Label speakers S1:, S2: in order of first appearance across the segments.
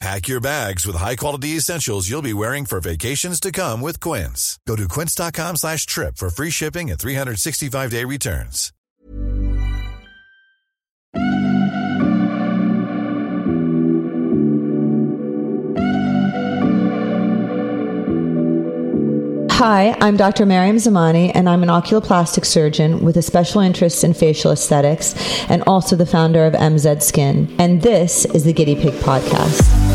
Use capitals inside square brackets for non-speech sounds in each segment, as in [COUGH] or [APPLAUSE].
S1: Pack your bags with high-quality essentials you'll be wearing for vacations to come with Quince. Go to quince.com slash trip for free shipping and 365-day returns.
S2: Hi, I'm Dr. Maryam Zamani, and I'm an oculoplastic surgeon with a special interest in facial aesthetics and also the founder of MZ Skin. And this is the Guinea Pig Podcast.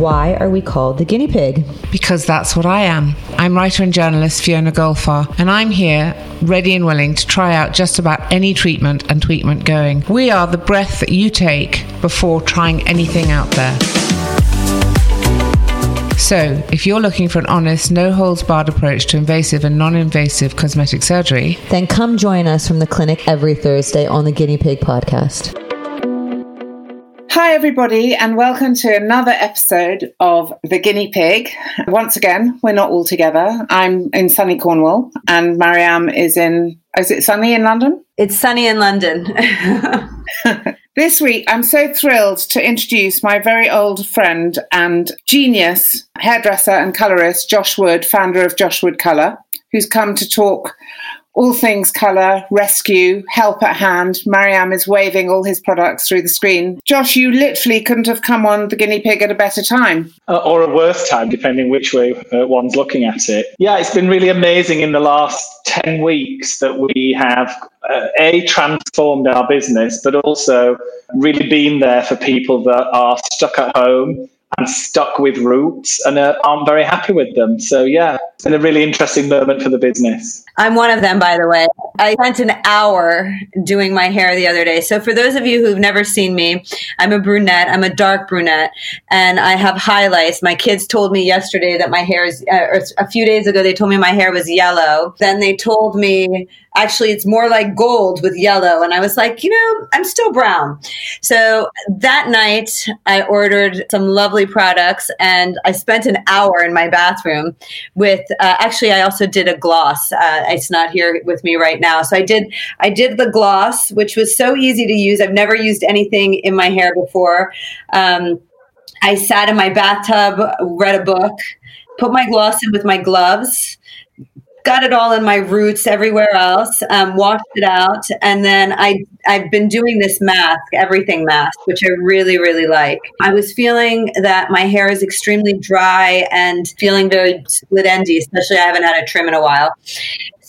S2: Why are we called the guinea pig?
S3: Because that's what I am. I'm writer and journalist Fiona Golfar, and I'm here ready and willing to try out just about any treatment and treatment going. We are the breath that you take before trying anything out there. So, if you're looking for an honest, no holds barred approach to invasive and non invasive cosmetic surgery,
S2: Then come join us from the clinic every Thursday on the Guinea Pig Podcast.
S4: Hi, everybody, and welcome to another episode of The Guinea Pig. Once again, we're not all together. I'm in sunny Cornwall, and Maryam is in, is it sunny in London?
S2: It's sunny in London. [LAUGHS] [LAUGHS]
S4: This week, I'm so thrilled to introduce my very old friend and genius hairdresser and colorist, Josh Wood, founder of Josh Wood Color, who's come to talk all things colour, rescue, help at hand. Maryam is waving all his products through the screen. Josh, you literally couldn't have come on the guinea pig at a better time.
S5: Uh, or a worse time, depending which way uh, one's looking at it. Yeah, it's been really amazing in the last 10 weeks that we have uh, A, transformed our business, but also really been there for people that are stuck at home and stuck with roots and uh, aren't very happy with them. So, yeah, it's been a really interesting moment for the business.
S6: I'm one of them, by the way. I spent an hour doing my hair the other day. So, for those of you who've never seen me, I'm a brunette. I'm a dark brunette, and I have highlights. My kids told me yesterday that my hair is, uh, or a few days ago, they told me my hair was yellow. Then they told me actually it's more like gold with yellow. And I was like, you know, I'm still brown. So that night, I ordered some lovely products and I spent an hour in my bathroom with, uh, actually, I also did a gloss. Uh, it's not here with me right now. So I did, I did the gloss, which was so easy to use. I've never used anything in my hair before. Um, I sat in my bathtub, read a book, put my gloss in with my gloves got it all in my roots everywhere else um, washed it out and then i i've been doing this mask everything mask which i really really like i was feeling that my hair is extremely dry and feeling very split endy especially i haven't had a trim in a while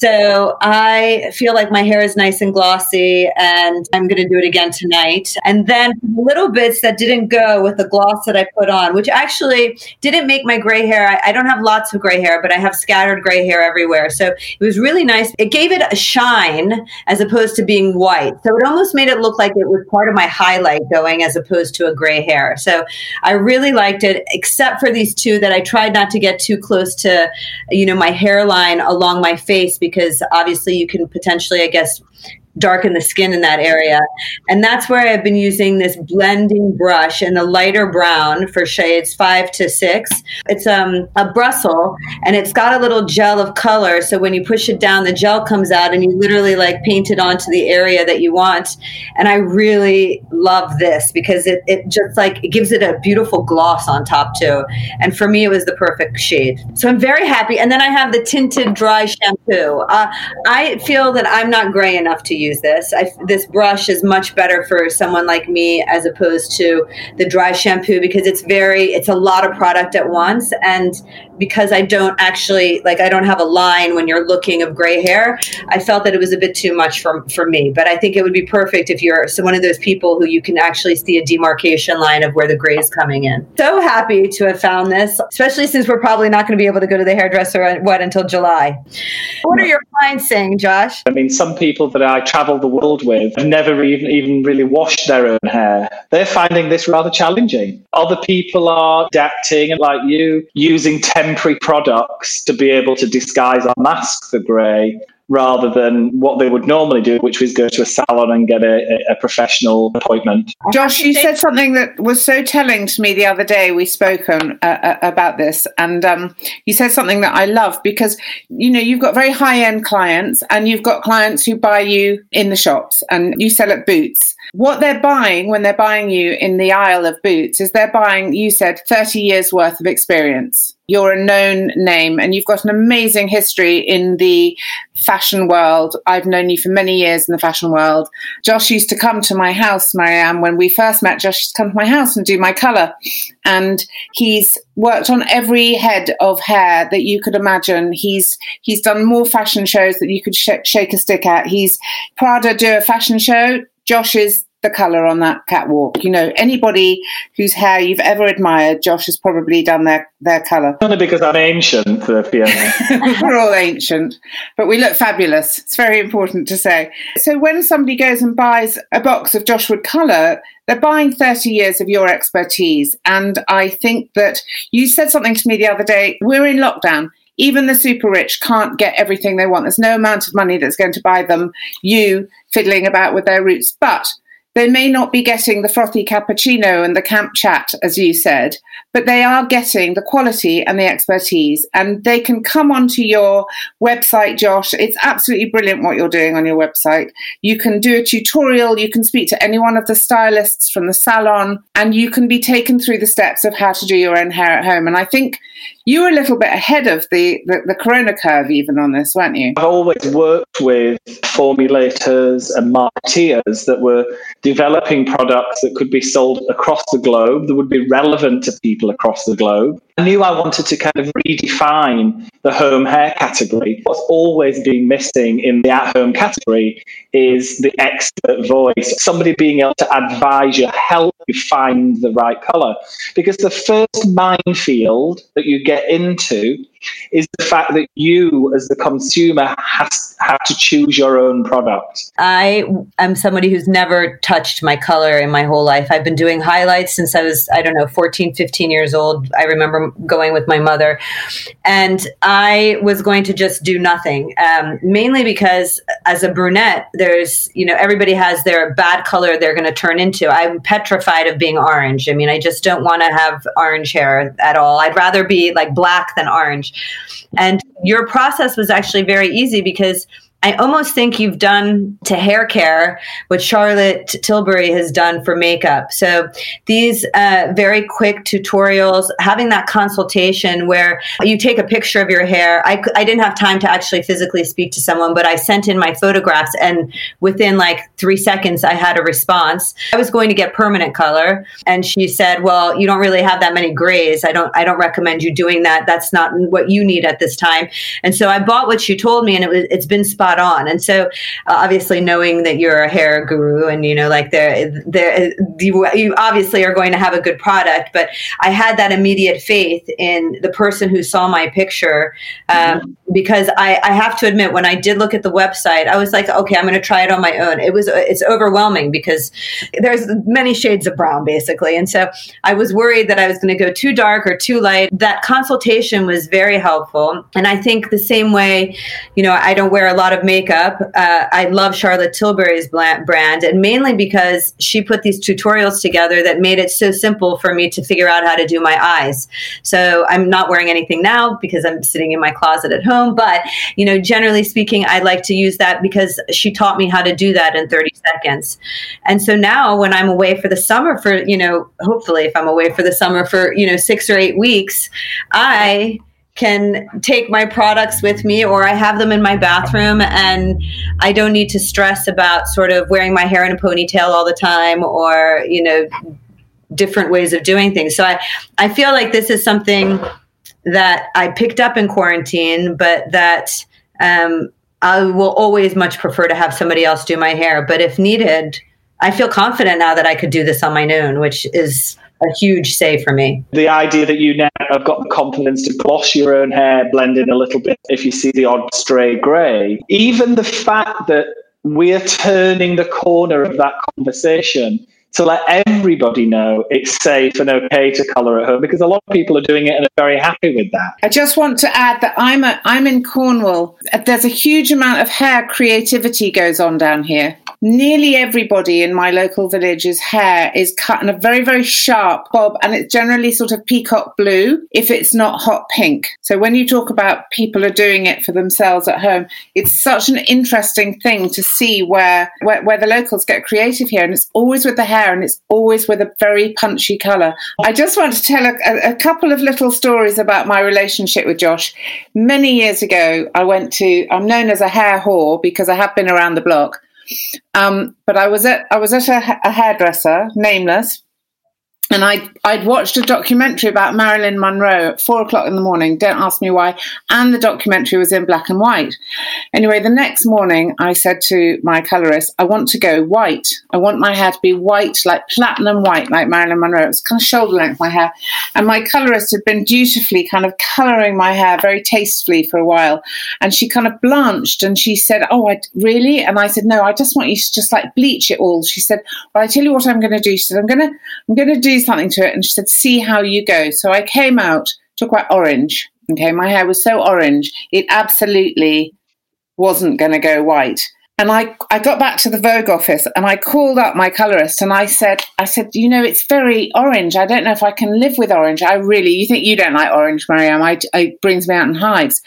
S6: so I feel like my hair is nice and glossy, and I'm going to do it again tonight. And then little bits that didn't go with the gloss that I put on, which actually didn't make my gray hair. I, I don't have lots of gray hair, but I have scattered gray hair everywhere. So it was really nice. It gave it a shine as opposed to being white. So it almost made it look like it was part of my highlight going as opposed to a gray hair. So I really liked it, except for these two that I tried not to get too close to, you know, my hairline along my face because obviously you can potentially, I guess, darken the skin in that area. And that's where I've been using this blending brush in the lighter brown for shades five to six. It's um, a Brussels and it's got a little gel of color. So when you push it down, the gel comes out and you literally like paint it onto the area that you want. And I really love this because it, it just like it gives it a beautiful gloss on top too. And for me, it was the perfect shade. So I'm very happy. And then I have the tinted dry shampoo. Uh, I feel that I'm not gray enough to use this. I, this brush is much better for someone like me as opposed to the dry shampoo because it's very, it's a lot of product at once. And because I don't actually, like, I don't have a line when you're looking of gray hair, I felt that it was a bit too much for, for me. But I think it would be perfect if you're so one of those people who you can actually see a demarcation line of where the gray is coming in. So happy to have found this, especially since we're probably not going to be able to go to the hairdresser uh, what until July. What are your clients saying, Josh?
S5: I mean, some people that I travel the world with have never even, even really washed their own hair. They're finding this rather challenging. Other people are adapting, like you, using temporary products to be able to disguise or mask the grey rather than what they would normally do, which was go to a salon and get a, a, professional appointment.
S4: Josh, you said something that was so telling to me the other day. We spoke uh, uh, about this, and um, you said something that I love because you know you've got very high end clients, and you've got clients who buy you in the shops, and you sell at Boots. What they're buying when they're buying you in the aisle of Boots is they're buying, you said, 30 years worth of experience. You're a known name and you've got an amazing history in the fashion world. I've known you for many years in the fashion world. Josh used to come to my house, Maryam, when we first met. Josh used to come to my house and do my colour. And he's worked on every head of hair that you could imagine. He's he's done more fashion shows that you could sh- shake a stick at. He's Prada do a fashion show. Josh is the color on that catwalk. You know, anybody whose hair you've ever admired, Josh has probably done their their color.
S5: Only because I'm ancient, Fiona. [LAUGHS]
S4: We're all ancient, but we look fabulous. It's very important to say. So when somebody goes and buys a box of Josh Wood color, they're buying 30 years of your expertise. And I think that you said something to me the other day. We're in lockdown even the super rich can't get everything they want. There's no amount of money that's going to buy them you fiddling about with their roots. But they may not be getting the frothy cappuccino and the camp chat, as you said, but they are getting the quality and the expertise. And they can come onto your website, Josh. It's absolutely brilliant what you're doing on your website. You can do a tutorial, you can speak to any one of the stylists from the salon, and you can be taken through the steps of how to do your own hair at home. And I think you were a little bit ahead of the, the, the corona curve, even on this, weren't you?
S5: I've always worked with formulators and marketeers that were developing products that could be sold across the globe, that would be relevant to people across the globe. I knew I wanted to kind of redefine the home hair category. What's always been missing in the at home category is the expert voice, somebody being able to advise you, help you find the right color. Because the first minefield that you get into is the fact that you, as the consumer, has have to choose your own product.
S6: I am somebody who's never touched my color in my whole life. I've been doing highlights since I was, I don't know, 14, 15 years old. I remember going with my mother, and I was going to just do nothing, um, mainly because as a brunette, there's, you know, everybody has their bad color they're going to turn into. I'm petrified of being orange. I mean, I just don't want to have orange hair at all. I'd rather be like black than orange. And your process was actually very easy because I almost think you've done to hair care what Charlotte Tilbury has done for makeup. So these uh, very quick tutorials, having that consultation where you take a picture of your hair. I, I didn't have time to actually physically speak to someone, but I sent in my photographs, and within like three seconds, I had a response. I was going to get permanent color, and she said, "Well, you don't really have that many grays. I don't. I don't recommend you doing that. That's not what you need at this time." And so I bought what she told me, and it was it's been spot spot on. And so, uh, obviously, knowing that you're a hair guru and you know, like there, there, you, you obviously are going to have a good product. But I had that immediate faith in the person who saw my picture um, mm-hmm. because I, I have to admit, when I did look at the website, I was like, okay, I'm going to try it on my own. It was it's overwhelming because there's many shades of brown basically, and so I was worried that I was going to go too dark or too light. That consultation was very helpful, and I think the same way, you know, I don't wear a lot of makeup. Uh, I love Charlotte Tilbury's brand, and mainly because she put these tutorials together that made it so simple for me to figure out how to do my eyes. So I'm not wearing anything now because I'm sitting in my closet at home. But you know, generally speaking, I like to use that because she taught me how to do that in 30 seconds. And so now, when I'm away for the summer, for you know, hopefully, if I'm away for the summer for you know six or eight weeks, I can take my products with me or I have them in my bathroom and I don't need to stress about sort of wearing my hair in a ponytail all the time or, you know, different ways of doing things. So I, I feel like this is something that I picked up in quarantine, but that um, I will always much prefer to have somebody else do my hair. But if needed, I feel confident now that I could do this on my own, which is a huge save for me.
S5: The idea that you now have got the confidence to gloss your own hair, blend in a little bit if you see the odd stray grey, even the fact that we're turning the corner of that conversation to let everybody know it's safe and okay to colour at home because a lot of people are doing it and are very happy with that.
S4: I just want to add that I'm a, I'm in Cornwall. There's a huge amount of hair creativity goes on down here nearly everybody in my local village's hair is cut in a very, very sharp bob, and it's generally sort of peacock blue if it's not hot pink. So when you talk about people are doing it for themselves at home, it's such an interesting thing to see where, where, where the locals get creative here, and it's always with the hair and it's always with a very punchy colour. I just want to tell a, a couple of little stories about my relationship with Josh. Many years ago, I went to, I'm known as a hair whore because I have been around the block. Um, but I was at I was at a, a hairdresser, nameless, and I I'd watched a documentary about Marilyn Monroe at four o'clock in the morning. Don't ask me why. And the documentary was in black and white. Anyway, the next morning I said to my colorist, I want to go white. I want my hair to be white, like platinum white, like Marilyn Monroe. It was kind of shoulder length my hair. And my colorist had been dutifully kind of coloring my hair very tastefully for a while. And she kind of blanched and she said, Oh, I really? And I said, No, I just want you to just like bleach it all. She said, Well, I tell you what I'm gonna do. She said, I'm gonna I'm gonna do something to it. And she said, see how you go. So I came out, talk about orange. Okay, my hair was so orange, it absolutely wasn't going to go white. And I, I got back to the Vogue office and I called up my colorist and I said, I said, you know, it's very orange. I don't know if I can live with orange. I really, you think you don't like orange, Maryam? I, it brings me out in hives.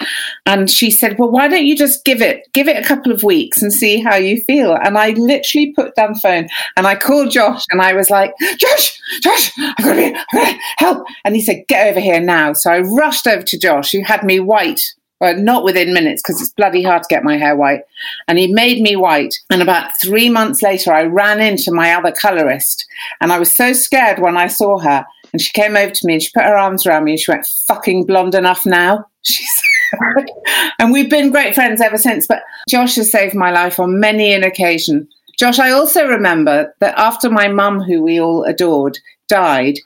S4: And she said, well, why don't you just give it, give it a couple of weeks and see how you feel? And I literally put down the phone and I called Josh and I was like, Josh, Josh, I've got to be, help. And he said, get over here now. So I rushed over to Josh, who had me white but not within minutes because it's bloody hard to get my hair white. And he made me white. And about three months later, I ran into my other colorist. And I was so scared when I saw her. And she came over to me and she put her arms around me and she went, fucking blonde enough now. [LAUGHS] And we've been great friends ever since. But Josh has saved my life on many an occasion. Josh, I also remember that after my mum, who we all adored, died,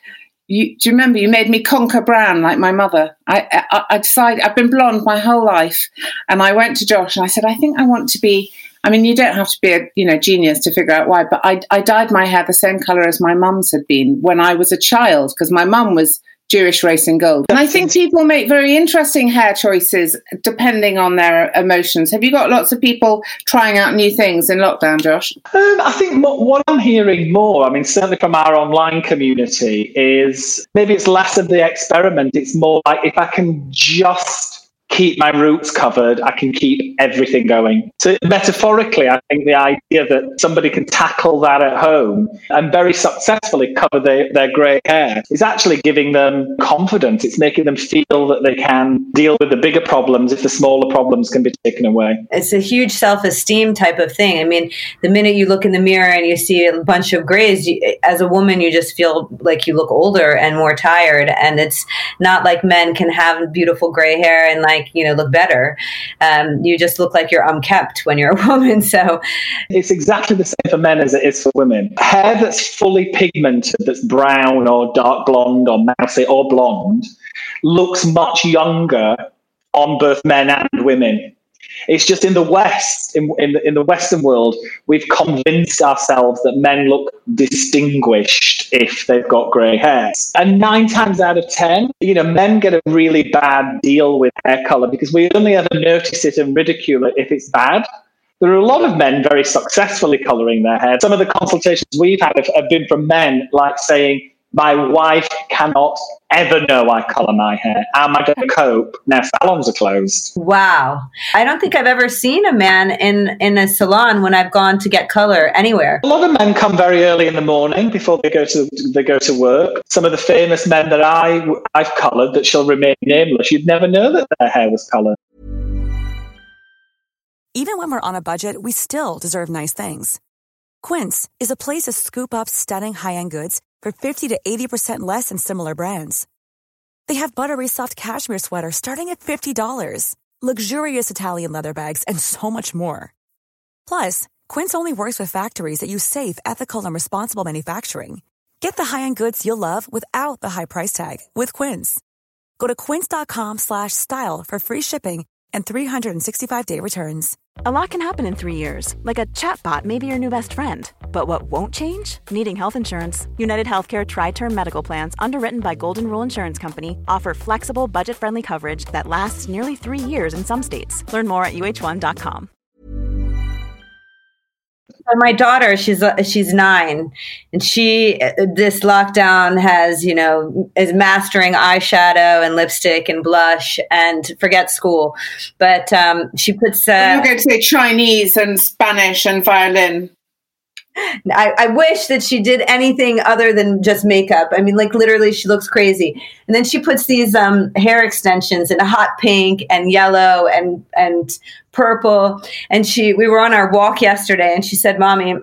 S4: you, do you remember you made me conker brown like my mother? I, I, I decided I've been blonde my whole life, and I went to Josh and I said, I think I want to be. I mean, you don't have to be a you know genius to figure out why, but I, I dyed my hair the same color as my mum's had been when I was a child because my mum was Jewish race and gold. And I think people make very interesting hair choices depending on their emotions. Have you got lots of people trying out new things in lockdown, Josh?
S5: Um, I think what I'm hearing more, I mean, certainly from our online community, is maybe it's less of the experiment. It's more like if I can just keep my roots covered, I can keep everything going. So, metaphorically, I think the idea that somebody can tackle that at home and very successfully cover their, their grey hair is actually giving them confidence. It's making them feel that they can deal with the bigger problems if the smaller problems can be taken away.
S6: It's a huge self esteem type of thing. I mean, the minute you look in the mirror and you see a bunch of grays, you, as a woman, you just feel like you look older and more tired. And it's not like men can have beautiful gray hair and like like you know look better. Um, you just look like you're unkept when you're a [LAUGHS] woman. So
S5: it's exactly the same for men as it is for women. Hair that's fully pigmented, that's brown or dark blonde or mousy or blonde, looks much younger on both men and women. It's just in the West, in, in, the, in the Western world, we've convinced ourselves that men look distinguished if they've got grey hair. And nine times out of 10, you know, men get a really bad deal with hair color because we only ever notice it and ridicule it if it's bad. There are a lot of men very successfully coloring their hair. Some of the consultations we've had have, have been from men like saying, My wife cannot ever know I colour my hair. How am I going to cope? Now salons are closed.
S6: Wow. I don't think I've ever seen a man in, in a salon when I've gone to get color anywhere.
S5: A lot of men come very early in the morning before they go to they go to work. Some of the famous men that I I've coloured that shall remain nameless, you'd never know that their hair was coloured.
S7: Even when we're on a budget, we still deserve nice things. Quince is a place to scoop up stunning high-end goods for 50 to 80% less than similar brands. They have buttery soft cashmere sweaters starting at $50, luxurious Italian leather bags, and so much more. Plus, Quince only works with factories that use safe, ethical, and responsible manufacturing. Get the high-end goods you'll love without the high price tag with Quince. Go to quince.com slash style for free shipping and 365-day returns.
S8: A lot can happen in three years, like a chatbot may be your new best friend. But what won't change? Needing health insurance. United Healthcare Tri Term Medical Plans, underwritten by Golden Rule Insurance Company, offer flexible, budget friendly coverage that lasts nearly three years in some states. Learn more at uh1.com.
S6: my daughter, she's uh, she's nine, and she uh, this lockdown has you know is mastering eyeshadow and lipstick and blush and forget school, but um, she puts. Uh,
S4: You're going to say Chinese and Spanish and violin.
S6: I, I, wish that she did anything other than just makeup. I mean, like literally, she looks crazy. And then she puts these um, hair extensions in a hot pink and yellow and and purple. And she, we were on our walk yesterday, and she said, "Mommy,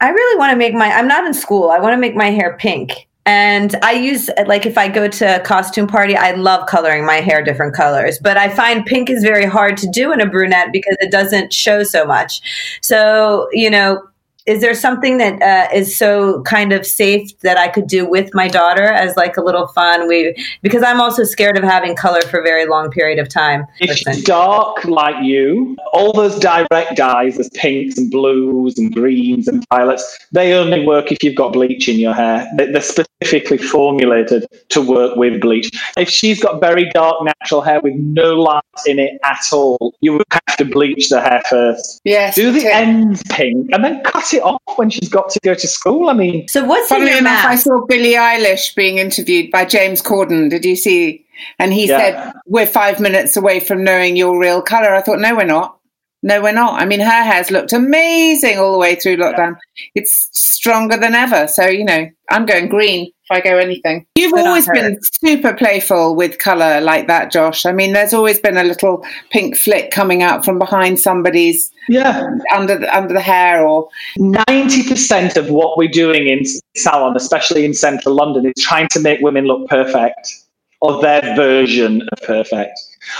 S6: I really want to make my. I'm not in school. I want to make my hair pink." And I use like if I go to a costume party, I love coloring my hair different colors. But I find pink is very hard to do in a brunette because it doesn't show so much. So you know, is there something that uh, is so kind of safe that I could do with my daughter as like a little fun? We because I'm also scared of having color for a very long period of time.
S5: If she's dark like you, all those direct dyes, there's pinks and blues and greens and violets, they only work if you've got bleach in your hair. They're specifically formulated to work with bleach. If she's got very dark natural hair with no light in it at all, you would have to bleach the hair first.
S4: Yes.
S5: Do the ends pink and then cut it off when she's got to go to school. I mean,
S6: so what's
S4: funny
S6: in
S4: enough? I saw Billie Eilish being interviewed by James Corden. Did you see? And he yeah. said, "We're five minutes away from knowing your real color." I thought, "No, we're not. No, we're not. I mean, her hair's looked amazing all the way through lockdown. Yeah. It's stronger than ever. So you know, I'm going green." If I go anything. You've always been super playful with colour like that, Josh. I mean, there's always been a little pink flick coming out from behind somebody's
S5: yeah
S4: under the, under the hair or
S5: 90% of what we're doing in salon especially in central london is trying to make women look perfect or their version of perfect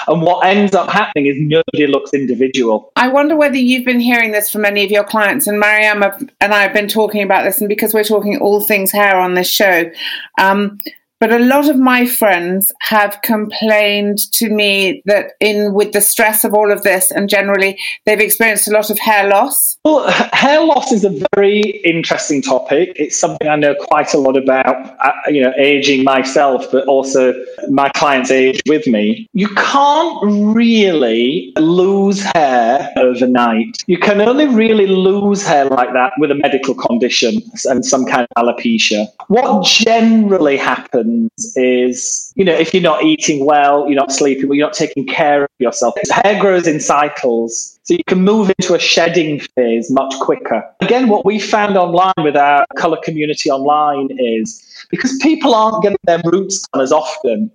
S5: and what ends up happening is nobody looks individual.
S4: I wonder whether you've been hearing this from any of your clients. And Maryam and I have been talking about this, and because we're talking all things hair on this show, um, but a lot of my friends have complained to me that in with the stress of all of this and generally they've experienced a lot of hair loss.
S5: Well, hair loss is a very interesting topic. It's something I know quite a lot about, uh, you know, aging myself, but also my clients age with me. You can't really lose hair overnight. You can only really lose hair like that with a medical condition and some kind of alopecia. What generally happens happens is, you know, if you're not eating well, you're not sleeping well, you're not taking care of yourself. Hair grows in cycles. So you can move into a shedding phase much quicker. Again, what we found online with our color community online is because people aren't getting their roots done as often,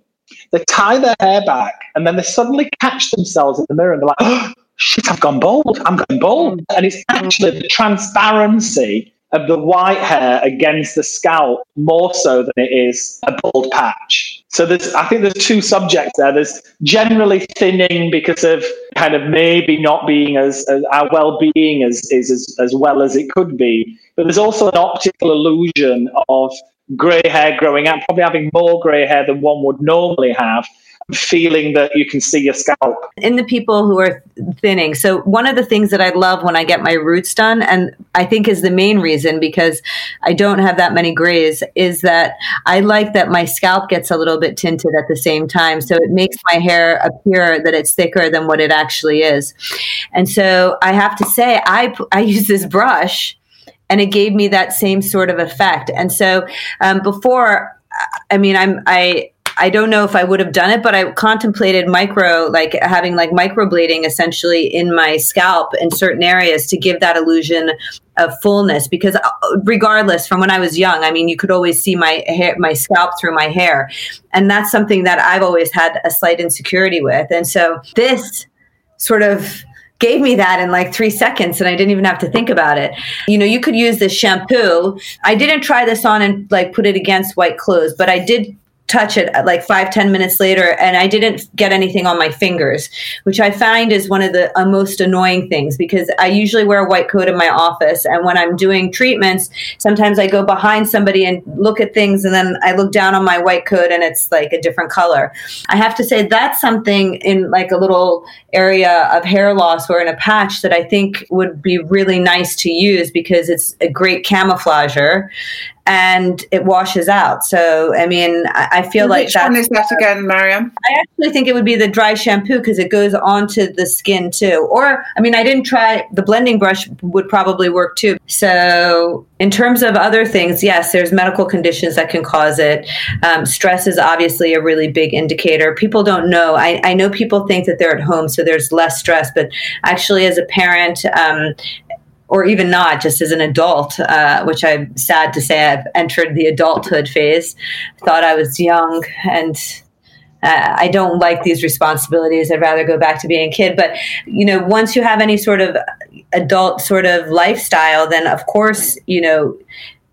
S5: they tie their hair back and then they suddenly catch themselves in the mirror and they're like, oh, [GASPS] shit, I've gone bald. I'm going bald. And it's mm-hmm. actually the transparency of the white hair against the scalp more so than it is a bald patch. So there's, I think there's two subjects there. There's generally thinning because of kind of maybe not being as, as our well-being as is as, as well as it could be, but there's also an optical illusion of grey hair growing out, probably having more grey hair than one would normally have, feeling that you can see your scalp.
S6: In the people who are thinning. So, one of the things that I love when I get my roots done, and I think is the main reason because I don't have that many grays, is that I like that my scalp gets a little bit tinted at the same time. So, it makes my hair appear that it's thicker than what it actually is. And so, I have to say, I, I use this brush and it gave me that same sort of effect. And so um, before, I mean, I'm I I don't know if I would have done it, but I contemplated micro, like having like microblading essentially in my scalp in certain areas to give that illusion of fullness. Because uh, regardless, from when I was young, I mean, you could always see my hair, my scalp through my hair, and that's something that I've always had a slight insecurity with. And so this sort of gave me that in like three seconds and I didn't even have to think about it. You know, you could use this shampoo. I didn't try this on and like put it against white clothes, but I did touch it like five ten minutes later and i didn't get anything on my fingers which i find is one of the uh, most annoying things because i usually wear a white coat in my office and when i'm doing treatments sometimes i go behind somebody and look at things and then i look down on my white coat and it's like a different color. I have to say that's something in like a little area of hair loss or in a patch that i think would be really nice to use because it's a great camouflager and it washes out. So, I mean, I, I feel
S4: Which
S6: like
S4: one is that again, Maryam?
S6: I actually think it would be the dry shampoo because it goes onto the skin too. Or, I mean, I didn't try the blending brush would probably work too. So, in terms of other things, yes, there's medical conditions that can cause it. Um, stress is obviously a really big indicator. People don't know. I, I know people think that they're at home, so there's less stress, but actually, as a parent, um, or even not, just as an adult, uh, which I'm sad to say I've entered the adulthood phase. Thought I was young and uh, I don't like these responsibilities. I'd rather go back to being a kid. But, you know, once you have any sort of adult sort of lifestyle, then of course, you know,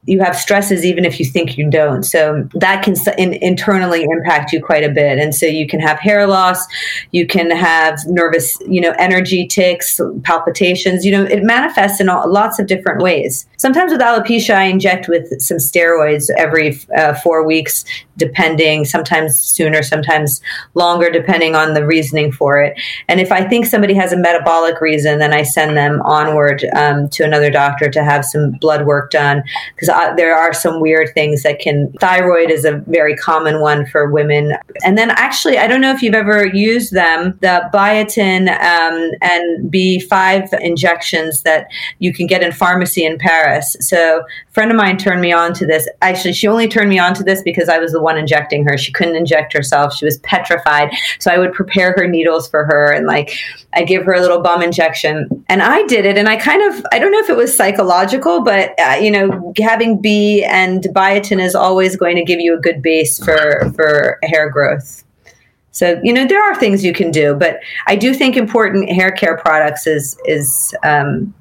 S6: you have stresses even if you think you don't. So that can in, internally impact you quite a bit. And so you can have hair loss, you can have nervous, you know, energy ticks, palpitations. You know, it manifests in all, lots of different ways. Sometimes with alopecia, I inject with some steroids every uh, four weeks, depending. Sometimes sooner, sometimes longer, depending on the reasoning for it. And if I think somebody has a metabolic reason, then I send them onward um, to another doctor to have some blood work done because uh, there are some weird things that can. Thyroid is a very common one for women. And then actually, I don't know if you've ever used them, the biotin um, and B5 injections that you can get in pharmacy in Paris. So a friend of mine turned me on to this. Actually, she only turned me on to this because I was the one injecting her. She couldn't inject herself. She was petrified. So I would prepare her needles for her and like I give her a little bum injection. And I did it. And I kind of, I don't know if it was psychological, but uh, you know, having having B and biotin is always going to give you a good base for for hair growth. So you know there are things you can do, but I do think important hair care products is is um,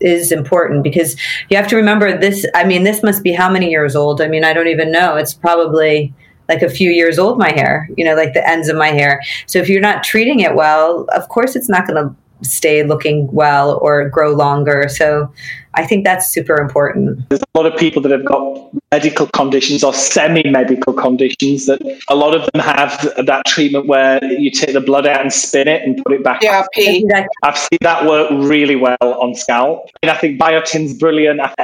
S6: is important because you have to remember this. I mean, this must be how many years old? I mean, I don't even know. It's probably like a few years old. My hair, you know, like the ends of my hair. So if you're not treating it well, of course, it's not going to stay looking well or grow longer. So I think that's super important.
S5: There's a lot of people that have got medical conditions or semi-medical conditions that a lot of them have that treatment where you take the blood out and spin it and put it back.
S4: Yeah,
S5: I've seen that work really well on scalp. And I think biotin's brilliant. Uh,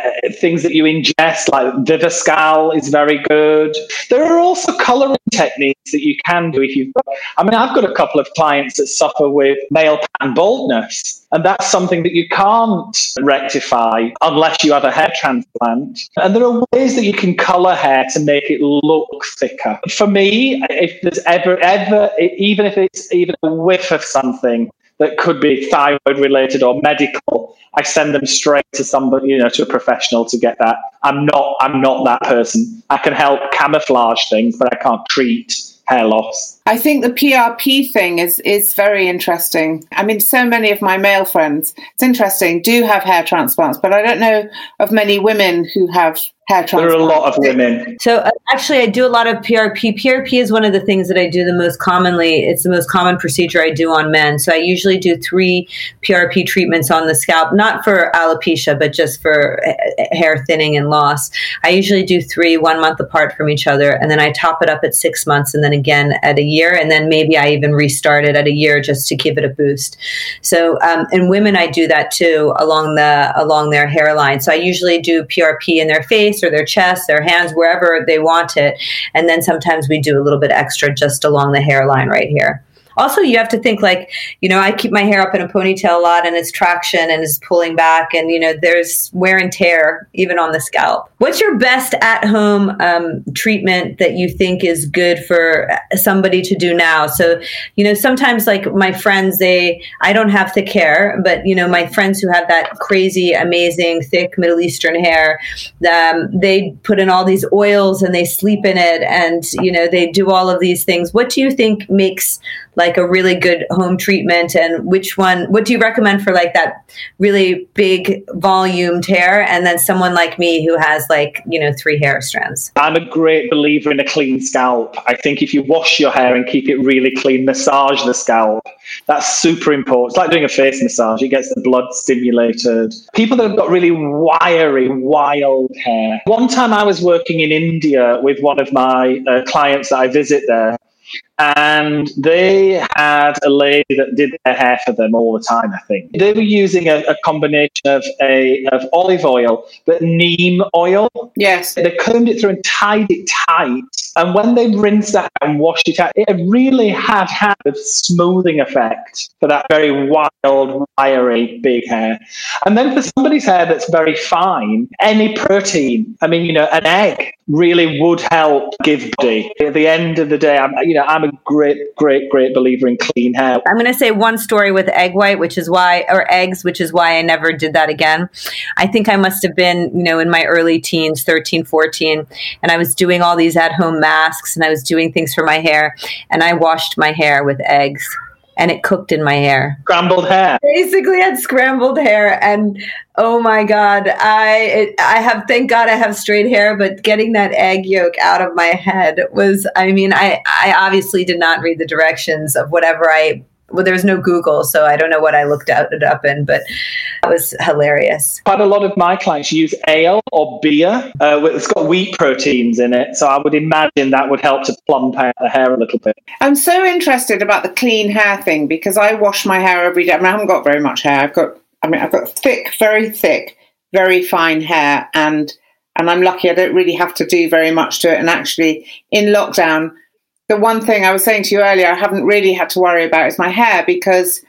S5: things that you ingest like Viviscal is very good. There are also coloring techniques that you can do if you've got, I mean, I've got a couple of clients that suffer with male pattern baldness. And that's something that you can't rectify unless you have a hair transplant. And there are ways that you can color hair to make it look thicker. For me, if there's ever, ever, even if it's even a whiff of something that could be thyroid related or medical, I send them straight to somebody, you know, to a professional to get that. I'm not, I'm not that person. I can help camouflage things, but I can't treat hair loss.
S4: I think the PRP thing is is very interesting. I mean, so many of my male friends, it's interesting, do have hair transplants, but I don't know of many women who have hair
S5: There are a lot of women.
S6: So uh, actually, I do a lot of PRP. PRP is one of the things that I do the most commonly. It's the most common procedure I do on men. So I usually do three PRP treatments on the scalp, not for alopecia, but just for hair thinning and loss. I usually do three, one month apart from each other, and then I top it up at six months, and then again at a year, and then maybe I even restart it at a year just to give it a boost. So um, in women, I do that too along the along their hairline. So I usually do PRP in their face or their chest, their hands, wherever they want it. And then sometimes we do a little bit extra just along the hairline right here. Also, you have to think like, you know, I keep my hair up in a ponytail a lot and it's traction and is pulling back, and, you know, there's wear and tear even on the scalp. What's your best at home um, treatment that you think is good for somebody to do now? So, you know, sometimes like my friends, they, I don't have thick hair, but, you know, my friends who have that crazy, amazing, thick Middle Eastern hair, um, they put in all these oils and they sleep in it and, you know, they do all of these things. What do you think makes like a really good home treatment? And which one what do you recommend for like that really big volumed hair and then someone like me who has like you know three hair strands.
S5: I'm a great believer in a clean scalp. I think if you wash your hair and keep it really clean massage the scalp that's super important. It's like doing a face massage. It gets the blood stimulated. People that have got really wiry wild hair. One time i was working in india with one of my uh, clients that i visit there and they had a lady that did their hair for them all the time. I think they were using a, a combination of a of olive oil, but neem oil.
S4: Yes,
S5: they combed it through and tied it tight. And when they rinsed that and washed it out, it really had had a smoothing effect for that very wild, wiry, big hair. And then for somebody's hair that's very fine, any protein, I mean, you know, an egg really would help give body. At the end of the day, I'm, you know, I'm a great, great, great believer in clean hair.
S6: I'm going to say one story with egg white, which is why, or eggs, which is why I never did that again. I think I must have been, you know, in my early teens, 13, 14, and I was doing all these at home masks and I was doing things for my hair, and I washed my hair with eggs and it cooked in my hair.
S5: Scrambled hair.
S6: Basically, had scrambled hair, and oh my god, I it, I have thank God I have straight hair, but getting that egg yolk out of my head was, I mean, I I obviously did not read the directions of whatever I well, there was no Google, so I don't know what I looked it up in, but it was hilarious.
S5: Quite a lot of my clients use ale or beer. Uh, it's got wheat proteins in it, so I would imagine that would help to plump out the hair a little bit.
S4: I'm so interested about the clean hair thing because I wash my hair every day. I, mean, I haven't got very much hair. I've got, I mean, I've got thick, very thick, very fine hair, and and I'm lucky I don't really have to do very much to it. And actually, in lockdown the one thing I was saying to you earlier, I haven't really had to worry about is my hair because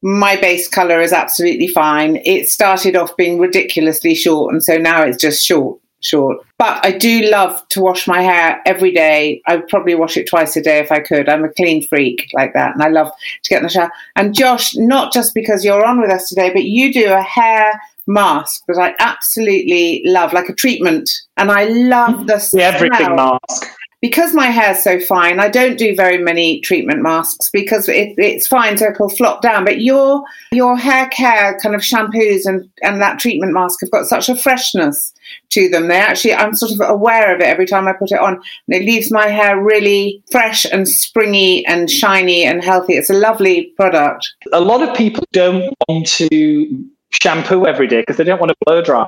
S4: my base color is absolutely fine. It started off being ridiculously short, and so now it's just short, short. But I do love to wash my hair every day. I would probably wash it twice a day if I could. I'm a clean freak like that, and I love to get in the shower. And Josh, not just because you're on with us today, but you do a hair mask that I absolutely love, like a treatment, and I love the,
S5: the everything mask
S4: because my hair's so fine, I don't do very many treatment masks because it, it's fine, so it'll flop down. But your your hair care kind of shampoos and, and that treatment mask have got such a freshness to them. They actually, I'm sort of aware of it every time I put it on, and it leaves my hair really fresh and springy and shiny and healthy. It's a lovely product.
S5: A lot of people don't want to shampoo every day because they don't want to blow dry.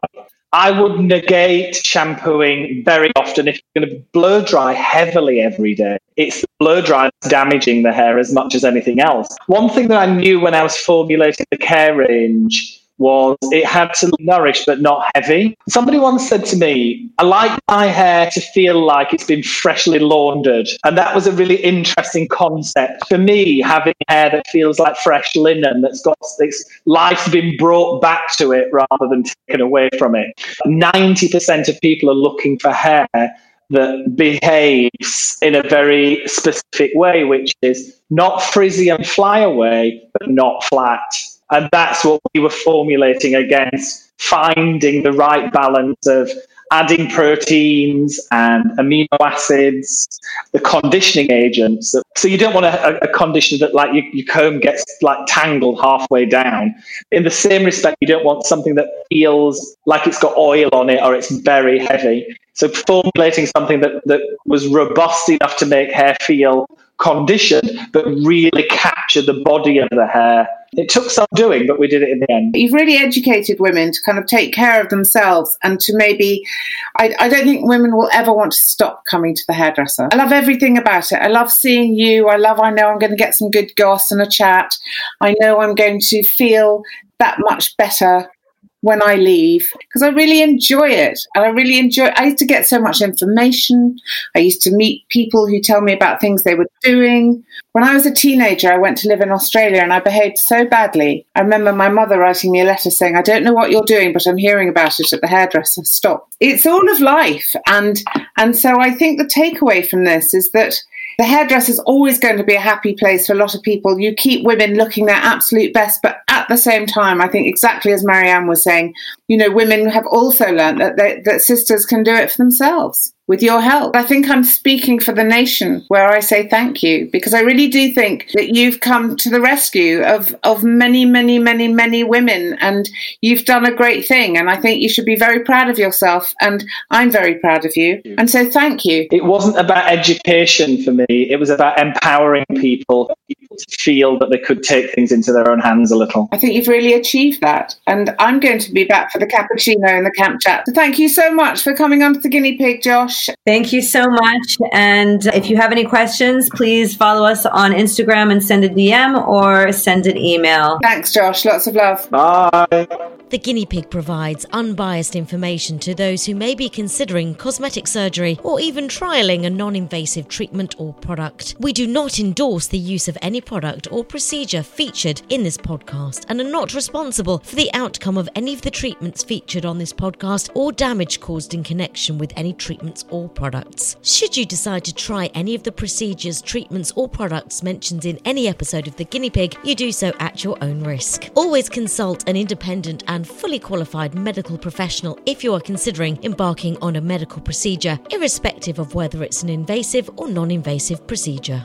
S5: I would negate shampooing very often if you're going to blow dry heavily every day. It's blow dry damaging the hair as much as anything else. One thing that I knew when I was formulating the care range was it had to nourish but not heavy. Somebody once said to me, I like my hair to feel like it's been freshly laundered. And that was a really interesting concept. For me, having hair that feels like fresh linen, that's got its life's been brought back to it rather than taken away from it. 90% of people are looking for hair that behaves in a very specific way, which is not frizzy and fly away, but not flat. And that's what we were formulating against finding the right balance of adding proteins and amino acids, the conditioning agents. So you don't want a, a conditioner that like your, your comb gets like tangled halfway down. In the same respect, you don't want something that feels like it's got oil on it or it's very heavy. So formulating something that, that was robust enough to make hair feel conditioned, but really capture the body of the hair. It took some doing, but we did it in the end.
S4: You've really educated women to kind of take care of themselves and to maybe, I, I don't think women will ever want to stop coming to the hairdresser. I love everything about it. I love seeing you. I love, I know I'm going to get some good goss and a chat. I know I'm going to feel that much better when I leave because I really enjoy it. And I really enjoy I used to get so much information. I used to meet people who tell me about things they were doing. When I was a teenager, I went to live in Australia and I behaved so badly. I remember my mother writing me a letter saying, I don't know what you're doing, but I'm hearing about it at the hairdresser. Stop. It's all of life. And and so I think the takeaway from this is that the hairdresser is always going to be a happy place for a lot of people. You keep women looking their absolute best, but at the same time, I think exactly as Maryam was saying, you know, women have also learned that they, that sisters can do it for themselves with your help. I think I'm speaking for the nation where I say thank you because I really do think that you've come to the rescue of, of many, many, many, many women and you've done a great thing. And I think you should be very proud of yourself. And I'm very proud of you. And so thank you.
S5: It wasn't about education for me, it was about empowering people, feel that they could take things into their own hands a little.
S4: I think you've really achieved that. And I'm going to be back for the cappuccino and the camp chat. So thank you so much for coming on to the guinea pig, Josh.
S6: Thank you so much. And if you have any questions, please follow us on Instagram and send a DM or send an email.
S4: Thanks, Josh. Lots of love.
S5: Bye.
S9: The guinea pig provides unbiased information to those who may be considering cosmetic surgery or even trialing a non invasive treatment or product. We do not endorse the use of any product or procedure featured in this podcast and are not responsible for the outcome of any of the treatments featured on this podcast or damage caused in connection with any treatments or products. Should you decide to try any of the procedures, treatments, or products mentioned in any episode of The Guinea Pig, you do so at your own risk. Always consult an independent and fully qualified medical professional if you are considering embarking on a medical procedure, irrespective of whether it's an invasive or non invasive procedure.